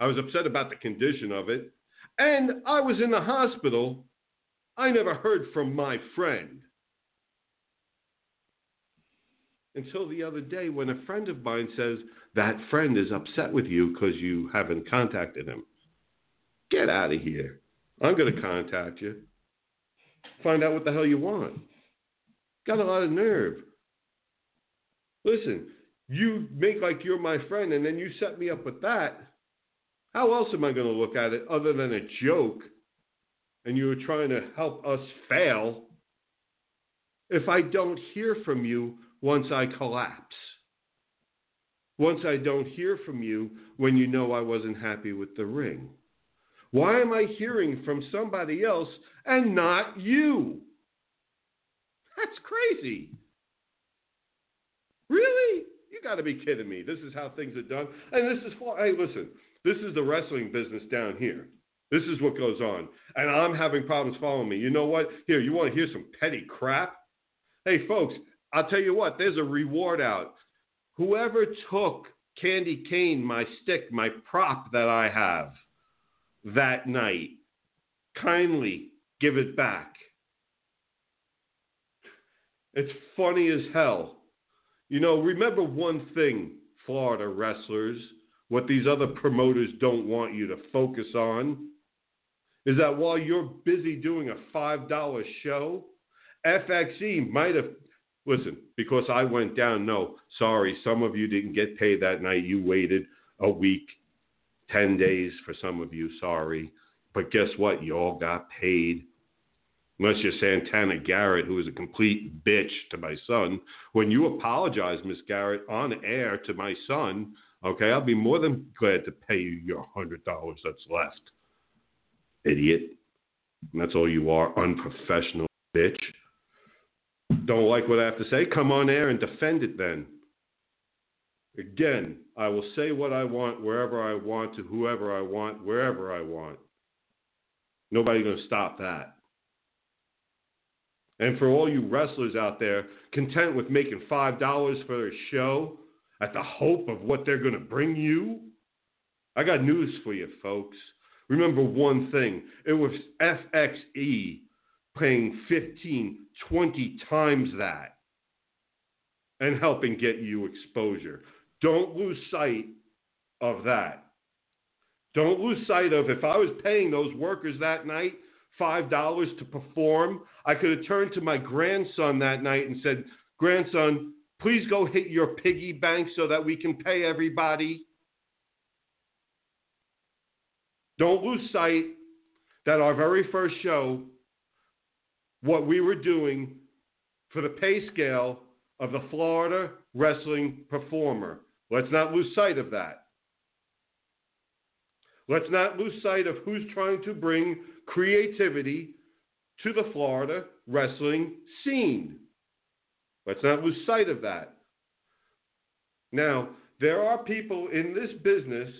I was upset about the condition of it, and I was in the hospital, I never heard from my friend. Until the other day when a friend of mine says that friend is upset with you because you haven't contacted him. Get out of here. I'm going to contact you. Find out what the hell you want. Got a lot of nerve. Listen, you make like you're my friend and then you set me up with that. How else am I going to look at it other than a joke? And you were trying to help us fail if I don't hear from you once I collapse. Once I don't hear from you when you know I wasn't happy with the ring. Why am I hearing from somebody else and not you? That's crazy. Really? You got to be kidding me. This is how things are done. And this is, why, hey, listen, this is the wrestling business down here. This is what goes on. And I'm having problems following me. You know what? Here, you want to hear some petty crap? Hey, folks, I'll tell you what, there's a reward out. Whoever took Candy Cane, my stick, my prop that I have, that night. Kindly give it back. It's funny as hell. You know, remember one thing, Florida wrestlers, what these other promoters don't want you to focus on is that while you're busy doing a $5 show, FXE might have Listen, because I went down, no, sorry, some of you didn't get paid that night. You waited a week, 10 days for some of you, sorry. But guess what? You all got paid. Unless you're Santana Garrett, who is a complete bitch to my son. When you apologize, Miss Garrett, on air to my son, okay, I'll be more than glad to pay you your $100 that's left. Idiot. And that's all you are, unprofessional bitch. Don't like what I have to say? Come on air and defend it then. Again, I will say what I want wherever I want to whoever I want, wherever I want. Nobody's going to stop that. And for all you wrestlers out there, content with making $5 for a show at the hope of what they're going to bring you, I got news for you, folks. Remember one thing it was FXE paying 15, 20 times that and helping get you exposure. Don't lose sight of that. Don't lose sight of if I was paying those workers that night $5 to perform, I could have turned to my grandson that night and said, Grandson, please go hit your piggy bank so that we can pay everybody. Don't lose sight that our very first show, what we were doing for the pay scale of the Florida wrestling performer. Let's not lose sight of that. Let's not lose sight of who's trying to bring creativity to the Florida wrestling scene. Let's not lose sight of that. Now, there are people in this business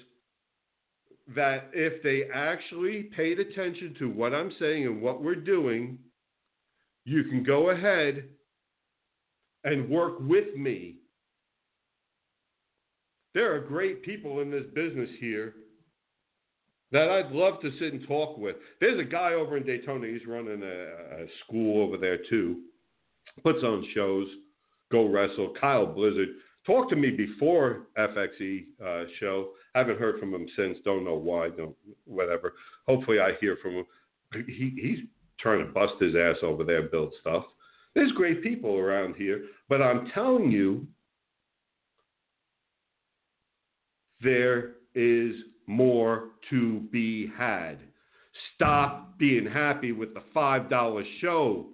that if they actually paid attention to what I'm saying and what we're doing, you can go ahead and work with me. There are great people in this business here that I'd love to sit and talk with. There's a guy over in Daytona, he's running a, a school over there too, puts on shows, go wrestle. Kyle Blizzard talked to me before FXE uh, show. Haven't heard from him since. Don't know why. Don't whatever. Hopefully, I hear from him. He, he's trying to bust his ass over there, build stuff. There's great people around here, but I'm telling you, there is more to be had. Stop being happy with the $5 show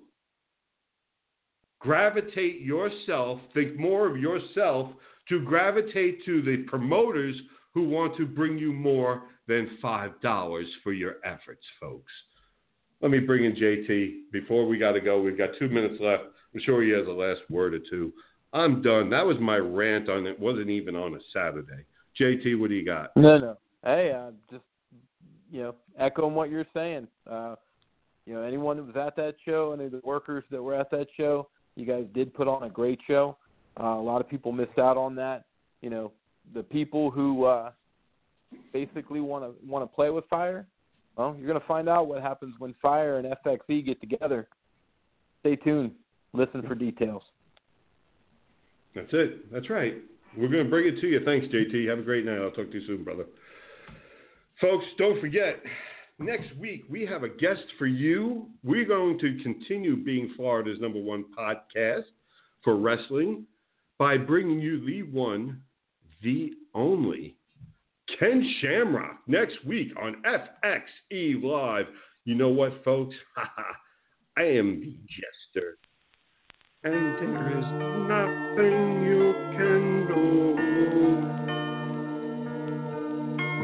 gravitate yourself, think more of yourself to gravitate to the promoters who want to bring you more than $5 for your efforts, folks. Let me bring in JT. Before we got to go, we've got two minutes left. I'm sure he has a last word or two. I'm done. That was my rant on it. wasn't even on a Saturday. JT, what do you got? No, no. Hey, uh, just you know, echoing what you're saying. Uh, you know, anyone that was at that show, any of the workers that were at that show, you guys did put on a great show. Uh, a lot of people missed out on that. You know, the people who uh, basically want to want to play with fire. Well, you're going to find out what happens when fire and FXE get together. Stay tuned. Listen for details. That's it. That's right. We're going to bring it to you. Thanks, JT. Have a great night. I'll talk to you soon, brother. Folks, don't forget, next week we have a guest for you. We're going to continue being Florida's number one podcast for wrestling by bringing you the one, the only Ken Shamrock next week on FXE Live. You know what, folks? I am the jester, and there is nothing you can do.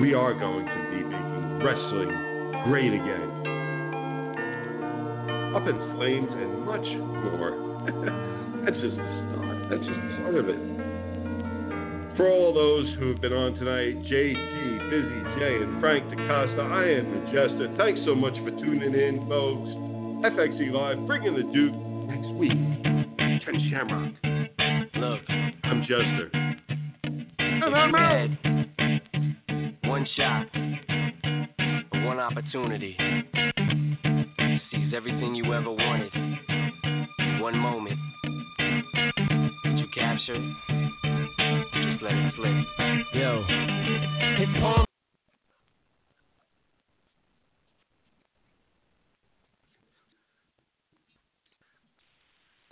We are going to be making wrestling great again. Up in flames and much more. That's just the start. That's just part of it. For all those who have been on tonight, JT, Busy J, and Frank DaCosta, I am Jester. Thanks so much for tuning in, folks. FXE Live, bringing the Duke next week. Ken Shamrock. Look. I'm Jester. And I'm out. One shot one opportunity. Seize everything you ever wanted. One moment. Did you capture it? Just let it slip. Yo. It's all